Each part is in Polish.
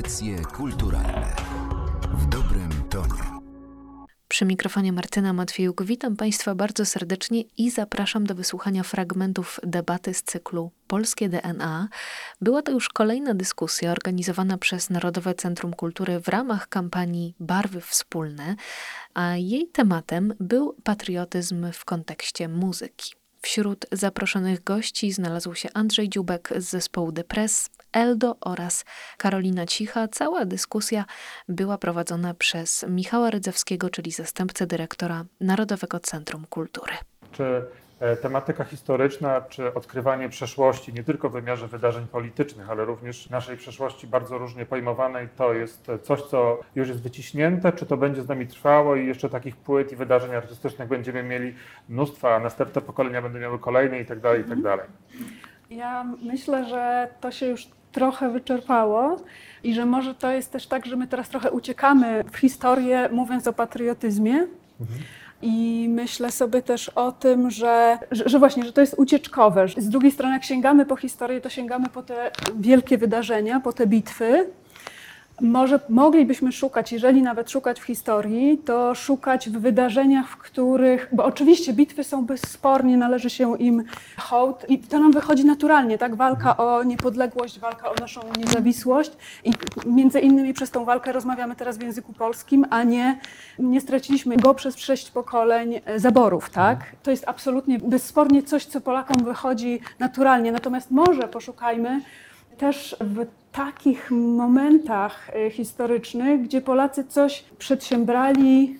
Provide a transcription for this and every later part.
Audycje kulturalne w dobrym tonie. Przy mikrofonie Martyna Matwiejuk witam Państwa bardzo serdecznie i zapraszam do wysłuchania fragmentów debaty z cyklu Polskie DNA. Była to już kolejna dyskusja organizowana przez Narodowe Centrum Kultury w ramach kampanii Barwy Wspólne, a jej tematem był patriotyzm w kontekście muzyki. Wśród zaproszonych gości znalazł się Andrzej Dziubek z zespołu Depres, Eldo oraz Karolina Cicha. Cała dyskusja była prowadzona przez Michała Rydzewskiego, czyli zastępcę dyrektora Narodowego Centrum Kultury. Czy tematyka historyczna, czy odkrywanie przeszłości, nie tylko w wymiarze wydarzeń politycznych, ale również naszej przeszłości bardzo różnie pojmowanej, to jest coś, co już jest wyciśnięte, czy to będzie z nami trwało i jeszcze takich płyt i wydarzeń artystycznych będziemy mieli mnóstwo, a następne pokolenia będą miały kolejne i tak dalej, i tak dalej. Ja myślę, że to się już trochę wyczerpało i że może to jest też tak, że my teraz trochę uciekamy w historię, mówiąc o patriotyzmie. I myślę sobie też o tym, że, że, właśnie, że to jest ucieczkowe. Z drugiej strony, jak sięgamy po historię, to sięgamy po te wielkie wydarzenia, po te bitwy. Może moglibyśmy szukać, jeżeli nawet szukać w historii, to szukać w wydarzeniach, w których, bo oczywiście bitwy są bezspornie, należy się im hołd i to nam wychodzi naturalnie, tak? Walka o niepodległość, walka o naszą niezawisłość i między innymi przez tą walkę rozmawiamy teraz w języku polskim, a nie, nie straciliśmy go przez sześć pokoleń zaborów, tak? To jest absolutnie bezspornie coś, co Polakom wychodzi naturalnie, natomiast może poszukajmy też w takich momentach e, historycznych, gdzie Polacy coś przedsiębrali,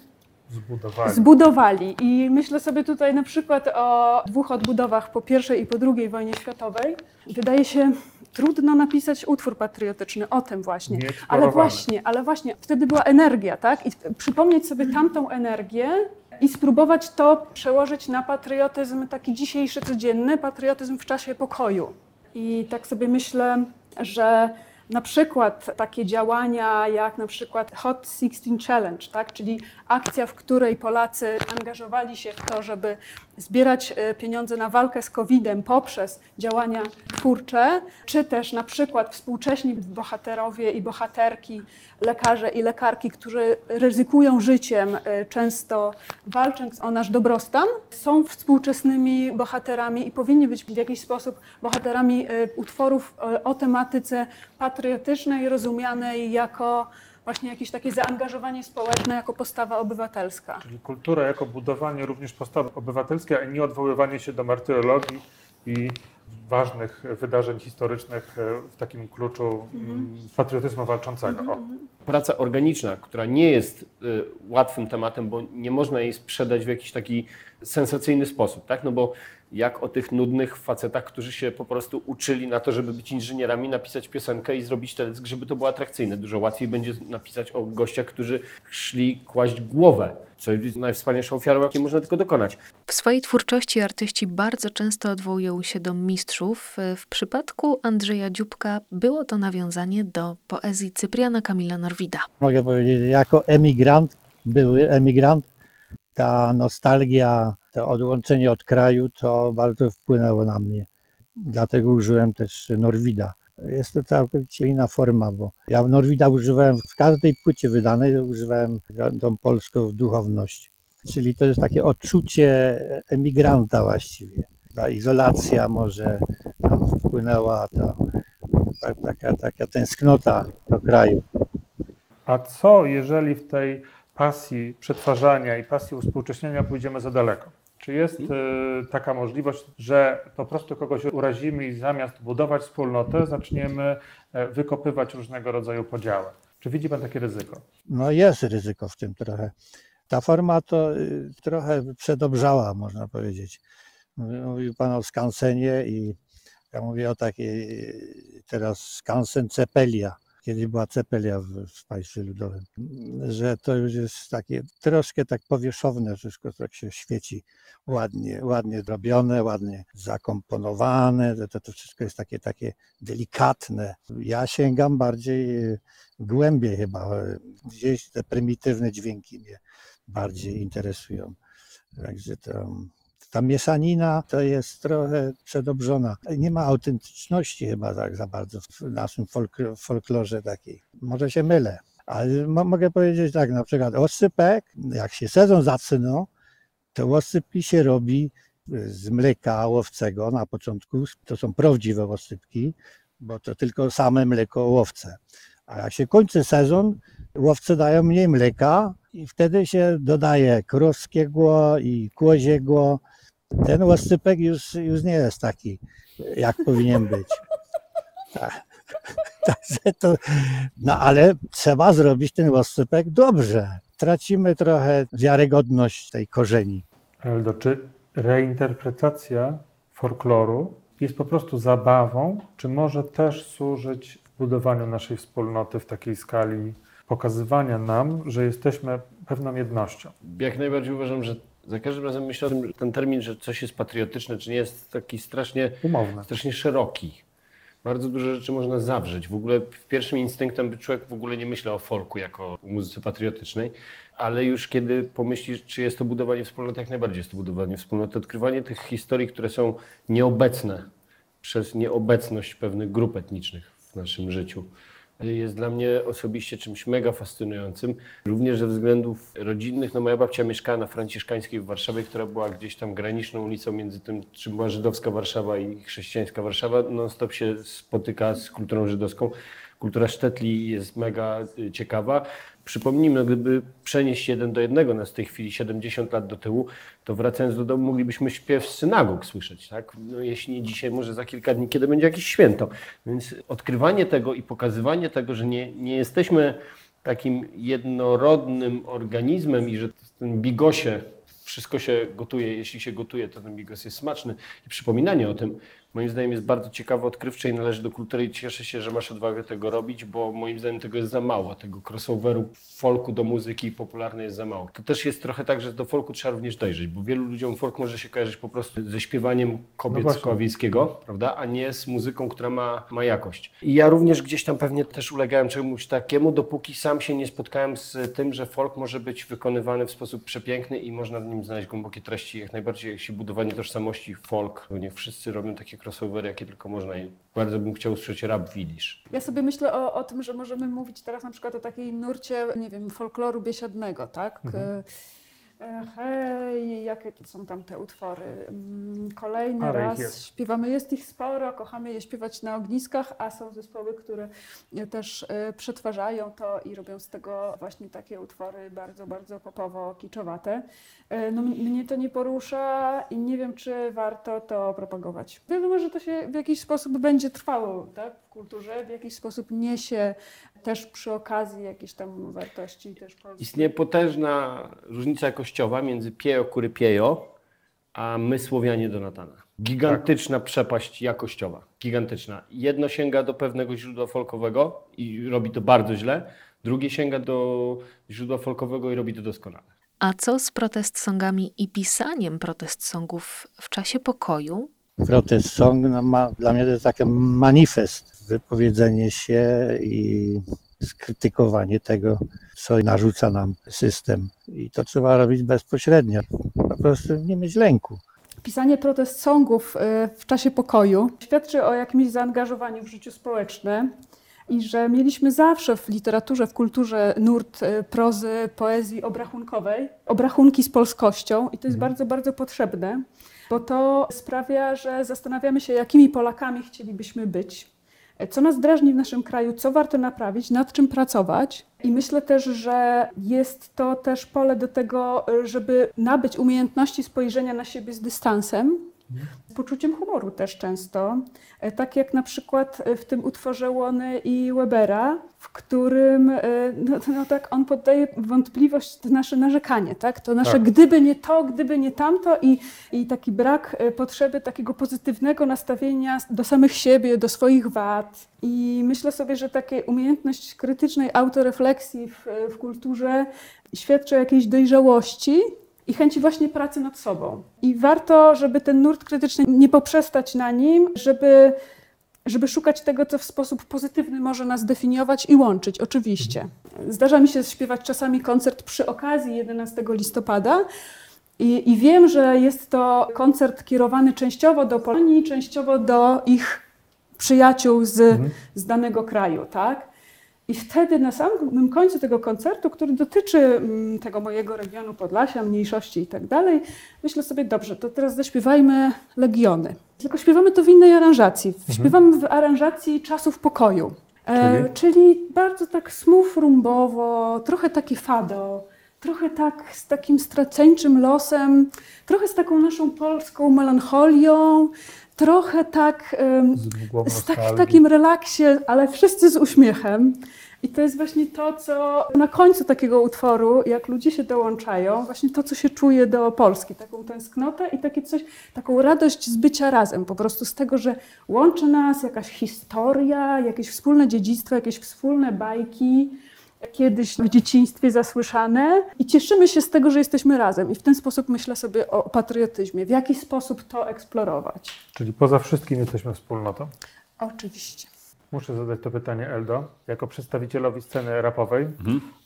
Zbudowali. zbudowali. I myślę sobie tutaj na przykład o dwóch odbudowach po I i po II wojnie światowej. Wydaje się trudno napisać utwór patriotyczny o tym właśnie. Ale właśnie, ale właśnie wtedy była energia, tak? I przypomnieć sobie tamtą energię i spróbować to przełożyć na patriotyzm taki dzisiejszy, codzienny, patriotyzm w czasie pokoju. I tak sobie myślę, że na przykład takie działania jak na przykład Hot 16 Challenge, tak? czyli akcja, w której Polacy angażowali się w to, żeby zbierać e, pieniądze na walkę z COVID-em poprzez działania twórcze, czy też na przykład współcześni bohaterowie i bohaterki, lekarze i lekarki, którzy ryzykują życiem, e, często walcząc o nasz dobrostan, są współczesnymi bohaterami i powinni być w jakiś sposób bohaterami e, utworów o tematyce patriotycznej, rozumianej jako właśnie jakieś takie zaangażowanie społeczne, jako postawa obywatelska. Czyli kultura jako budowanie również postawy obywatelskiej, a nie odwoływanie się do martyrologii i ważnych wydarzeń historycznych e, w takim kluczu mm, patriotyzmu walczącego. O. praca organiczna, która nie jest y, łatwym tematem, bo nie można jej sprzedać w jakiś taki sensacyjny sposób, tak? No bo jak o tych nudnych facetach, którzy się po prostu uczyli na to, żeby być inżynierami, napisać piosenkę i zrobić teledysk, żeby to było atrakcyjne. Dużo łatwiej będzie napisać o gościach, którzy szli kłaść głowę, co jest najwspanialszą ofiarą, jakiej można tylko dokonać. W swojej twórczości artyści bardzo często odwołują się do mistrzów. W przypadku Andrzeja Dziubka było to nawiązanie do poezji Cypriana Kamila Norwida. mogę powiedzieć, jako emigrant, były emigrant, ta nostalgia, to odłączenie od kraju, to bardzo wpłynęło na mnie. Dlatego użyłem też Norwida. Jest to całkowicie inna forma, bo ja Norwida używałem w każdej płycie wydanej, używałem tą polską duchowność. Czyli to jest takie odczucie emigranta właściwie. Ta izolacja może tam wpłynęła, ta, ta, taka, taka tęsknota do kraju. A co, jeżeli w tej pasji przetwarzania i pasji uspółcześniania pójdziemy za daleko? Czy jest y, taka możliwość, że po prostu kogoś urazimy i zamiast budować wspólnotę, zaczniemy e, wykopywać różnego rodzaju podziały? Czy widzi Pan takie ryzyko? No jest ryzyko w tym trochę. Ta forma to y, trochę przedobrzała, można powiedzieć. Mówi- Mówił Pan o skansenie i ja mówię o takiej y, teraz skansen cepelia. Kiedyś była cepelia w, w państwie ludowym. Że to już jest takie troszkę tak powierzchowne, wszystko tak się świeci ładnie, ładnie zrobione, ładnie zakomponowane. To- To, wszystko jest takie, takie delikatne. Ja sięgam bardziej y, głębiej chyba. e, Gdzieś te prymitywne dźwięki mnie bardziej interesują. Także to, Ta mieszanina to jest trochę przedobrzona. Nie ma autentyczności chyba tak za bardzo w naszym folk folklorze takiej. Może się mylę. Ale mo mogę powiedzieć tak, na przykład oscypek, jak się sezon zaczyna, to oscypki się robi z mleka łowcego na początku. To są prawdziwe oscypki, bo to tylko same mleko łowce. A jak się kończy sezon, łowcy dają mniej mleka i wtedy się dodaje krowskiego i koziego. Ten oscypek już, już nie jest taki, jak powinien być. Tak. Także to, no ale trzeba zrobić ten oscypek dobrze. Tracimy trochę wiarygodność tej korzeni. Eldo, czy reinterpretacja folkloru jest po prostu zabawą, czy może też służyć budowaniu naszej wspólnoty w takiej skali pokazywania nam, że jesteśmy pewną jednością? Jak najbardziej uważam, że za każdym razem myślę o tym, że ten termin, że coś jest patriotyczne, czy nie jest taki strasznie, Umowne. strasznie szeroki. Bardzo dużo rzeczy można zawrzeć. W ogóle pierwszym instynktem by człowiek w ogóle nie myślał o folku jako o muzyce patriotycznej, ale już kiedy pomyślisz, czy jest to budowanie wspólnoty, jak najbardziej jest to budowanie wspólnoty. Odkrywanie tych historii, które są nieobecne przez nieobecność pewnych grup etnicznych w naszym życiu jest dla mnie osobiście czymś mega fascynującym. Również ze względów rodzinnych. No moja babcia mieszkała na Franciszkańskiej w Warszawie, która była gdzieś tam graniczną ulicą między tym, czym była żydowska Warszawa i chrześcijańska Warszawa. Non-stop się spotyka z kulturą żydowską. Kultura sztetli jest mega y, ciekawa. Przypomnijmy, gdyby przenieść jeden do jednego nas w tej chwili 70 lat do tyłu, to wracając do domu moglibyśmy śpiew z synagog słyszeć, tak? No jeśli nie dzisiaj, może za kilka dni, kiedy będzie jakieś święto. Więc odkrywanie tego i pokazywanie tego, że nie, nie jesteśmy takim jednorodnym organizmem i że w tym bigosie wszystko się gotuje, jeśli się gotuje, to ten bigos jest smaczny i przypominanie o tym, moim zdaniem jest bardzo ciekawe, odkrywcze i należy do kultury i cieszę się, że masz odwagę tego robić, bo moim zdaniem tego jest za mało, tego crossoveru folku do muzyki popularnej jest za mało. To też jest trochę tak, że do folku trzeba również dojrzeć, bo wielu ludziom folk może się kojarzyć po prostu ze śpiewaniem kobiet No z prawda, a nie z muzyką, która ma, ma jakość. I ja również gdzieś tam pewnie też ulegałem czemuś takiemu, dopóki sam się nie spotkałem z tym, że folk może być wykonywany w sposób przepiękny i można w nim znaleźć głębokie treści. Jak najbardziej, jeśli budowanie tożsamości folk, bo niech wszyscy robią takie crossovery, jakie tylko można i bardzo bym chciał usłyszeć rap Widzisz. Ja sobie myślę o, o tym, że możemy mówić teraz na przykład o takiej nurcie, nie wiem, folkloru biesiadnego, tak? E, Hej, jakie to są tam te utwory? Mm, Kolejny ich raz jest. śpiewamy, jest ich sporo, kochamy je śpiewać na ogniskach, a są zespoły, które e, też e, przetwarzają to i robią z tego właśnie takie utwory bardzo, bardzo popowo-kiczowate. E, No, mnie to nie porusza i nie wiem, czy warto to propagować. Wiadomo, że to się w jakiś sposób będzie trwało tak, kulturze, w jakiś sposób niesie też przy okazji jakieś tam wartości też polskie. Istnieje potężna różnica jakościowa między Piejo Kury Piejo, a my Słowianie Donatana. Gigantyczna przepaść jakościowa. Gigantyczna. Jedno sięga do pewnego źródła folkowego i robi to bardzo źle, drugie sięga do źródła folkowego i robi to doskonale. A co z protest songami i pisaniem protest songów w czasie pokoju? Protest song no, ma, dla mnie to jest taki manifest, wypowiedzenie się i skrytykowanie tego, co narzuca nam system. I to trzeba robić bezpośrednio, po prostu nie mieć lęku. Pisanie protest songów y, w czasie pokoju świadczy o jakimś zaangażowaniu w życiu społeczne i że mieliśmy zawsze w literaturze, w kulturze nurt y, prozy, poezji obrachunkowej, obrachunki z polskością i to jest bardzo, bardzo potrzebne, bo to sprawia, że zastanawiamy się, jakimi Polakami chcielibyśmy być. Co nas drażni w naszym kraju, co warto naprawić, nad czym pracować. I myślę też, że jest to też pole do tego, żeby nabyć umiejętności spojrzenia na siebie z dystansem, poczuciem humoru też często. E, Tak jak na przykład e, w tym utworze Łony i Webera, w którym e, no, no tak on poddaje wątpliwość to nasze narzekanie, tak? To nasze Tak. gdyby nie to, gdyby nie tamto i, i taki brak potrzeby takiego pozytywnego nastawienia do samych siebie, do swoich wad. I myślę sobie, że taka umiejętność krytycznej autorefleksji w, w kulturze świadczy o jakiejś dojrzałości i chęci właśnie pracy nad sobą. I warto, żeby ten nurt krytyczny nie poprzestać na nim, żeby, żeby szukać tego, co w sposób pozytywny może nas definiować i łączyć, oczywiście. Zdarza mi się śpiewać czasami koncert przy okazji 11 listopada I, I wiem, że jest to koncert kierowany częściowo do Polonii, częściowo do ich przyjaciół z, z danego kraju, tak? I wtedy na samym końcu tego koncertu, który dotyczy mm, tego mojego regionu Podlasia, mniejszości i tak dalej, myślę sobie, dobrze, to teraz zaśpiewajmy Legiony. Tylko śpiewamy to w innej aranżacji. Śpiewamy w aranżacji czasów pokoju. E, czyli bardzo tak smooth rumbowo, trochę takie fado, trochę tak z takim straceńczym losem, trochę z taką naszą polską melancholią, trochę tak Z z tak, takim relaksie, ale wszyscy z uśmiechem. I to jest właśnie to, co na końcu takiego utworu, jak ludzie się dołączają, właśnie to, co się czuje do Polski, taką tęsknotę i takie coś, taką radość z bycia razem, po prostu z tego, że łączy nas jakaś historia, jakieś wspólne dziedzictwo, jakieś wspólne bajki, kiedyś w dzieciństwie zasłyszane i cieszymy się z tego, że jesteśmy razem. I w ten sposób myślę sobie o patriotyzmie. W jaki sposób to eksplorować? Czyli poza wszystkim jesteśmy wspólnotą. Oczywiście. Muszę zadać to pytanie Eldo, jako przedstawicielowi sceny rapowej.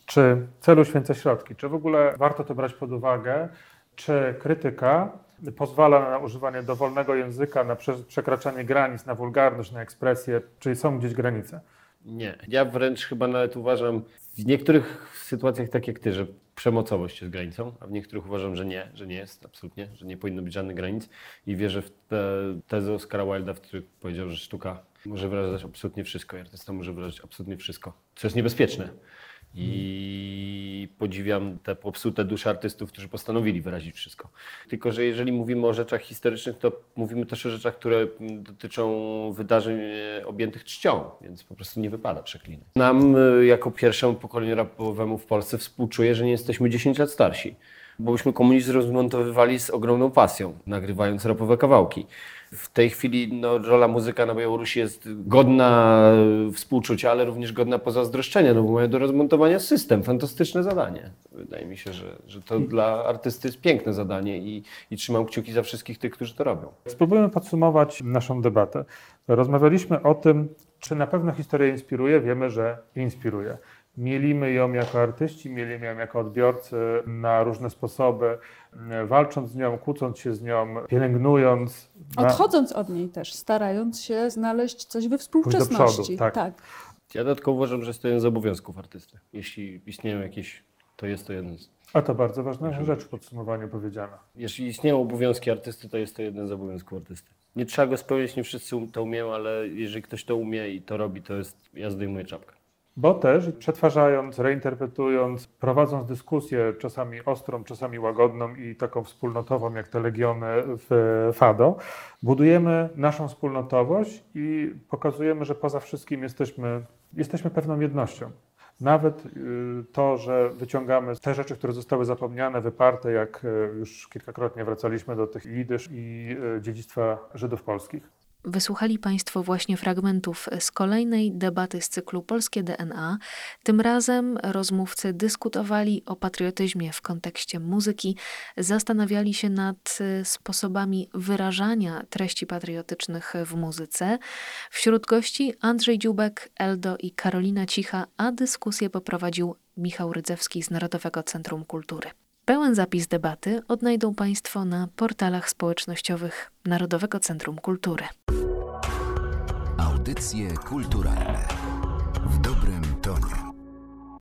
Czy cel uświęca środki? Czy w ogóle warto to brać pod uwagę? Czy krytyka pozwala na używanie dowolnego języka, na prze- przekraczanie granic, na wulgarność, na ekspresję? Czy są gdzieś granice? Nie. Ja wręcz chyba nawet uważam w niektórych sytuacjach tak jak ty, że przemocowość jest granicą, a w niektórych uważam, że nie, że nie jest absolutnie, że nie powinno być żadnych granic i wierzę w tę tezę Oscara Wilda, w której powiedział, że sztuka może wyrażać absolutnie wszystko i artysta może wyrażać absolutnie wszystko, co jest niebezpieczne. I podziwiam te popsute dusze artystów, którzy postanowili wyrazić wszystko. Tylko, że jeżeli mówimy o rzeczach historycznych, to mówimy też o rzeczach, które dotyczą wydarzeń e, objętych czcią, więc po prostu nie wypada przeklinać. Nam, e, jako pierwszemu pokoleniu rapowemu w Polsce, współczuję, że nie jesteśmy 10 lat starsi, bo byśmy komunizm rozmontowywali z ogromną pasją, nagrywając rapowe kawałki. W tej chwili no, rola muzyka na Białorusi jest godna e, współczucia, ale również godna pozazdroszczenia, no bo mają do rozmontowania system. Fantastyczne zadanie. Wydaje mi się, że, że to dla artysty jest piękne zadanie i, i trzymam kciuki za wszystkich tych, którzy to robią. Spróbujmy podsumować naszą debatę. Rozmawialiśmy o tym, czy na pewno historia inspiruje. Wiemy, że inspiruje. Mielimy ją jako artyści, mielimy ją jako odbiorcy na różne sposoby, m, walcząc z nią, kłócąc się z nią, pielęgnując. na- Odchodząc od niej też, starając się znaleźć coś we do współczesności. przodu, tak. Ja dodatkowo uważam, że jest to jeden z obowiązków artysty. Jeśli istnieją jakieś, to jest to jeden z... A to bardzo ważna rzecz w podsumowaniu powiedziana. Jeśli istnieją obowiązki artysty, to jest to jeden z obowiązków artysty. Nie trzeba go spełnić, nie wszyscy to umieją, ale jeżeli ktoś to umie i to robi, to jest, ja zdejmuję czapkę. Bo też przetwarzając, reinterpretując, prowadząc dyskusję czasami ostrą, czasami łagodną i taką wspólnotową, jak te legiony w Fado, budujemy naszą wspólnotowość i pokazujemy, że poza wszystkim jesteśmy, jesteśmy pewną jednością. Nawet y, to, że wyciągamy te rzeczy, które zostały zapomniane, wyparte, jak y, już kilkakrotnie wracaliśmy do tych jidysz i y, dziedzictwa Żydów polskich. Wysłuchali Państwo właśnie fragmentów z kolejnej debaty z cyklu Polskie DNA. Tym razem rozmówcy dyskutowali o patriotyzmie w kontekście muzyki, zastanawiali się nad y, sposobami wyrażania treści patriotycznych w muzyce. Wśród gości Andrzej Dziubek, Eldo i Karolina Cicha, a dyskusję poprowadził Michał Rydzewski z Narodowego Centrum Kultury. Pełen zapis debaty odnajdą Państwo na portalach społecznościowych Narodowego Centrum Kultury. Audycje kulturalne w dobrym tonie.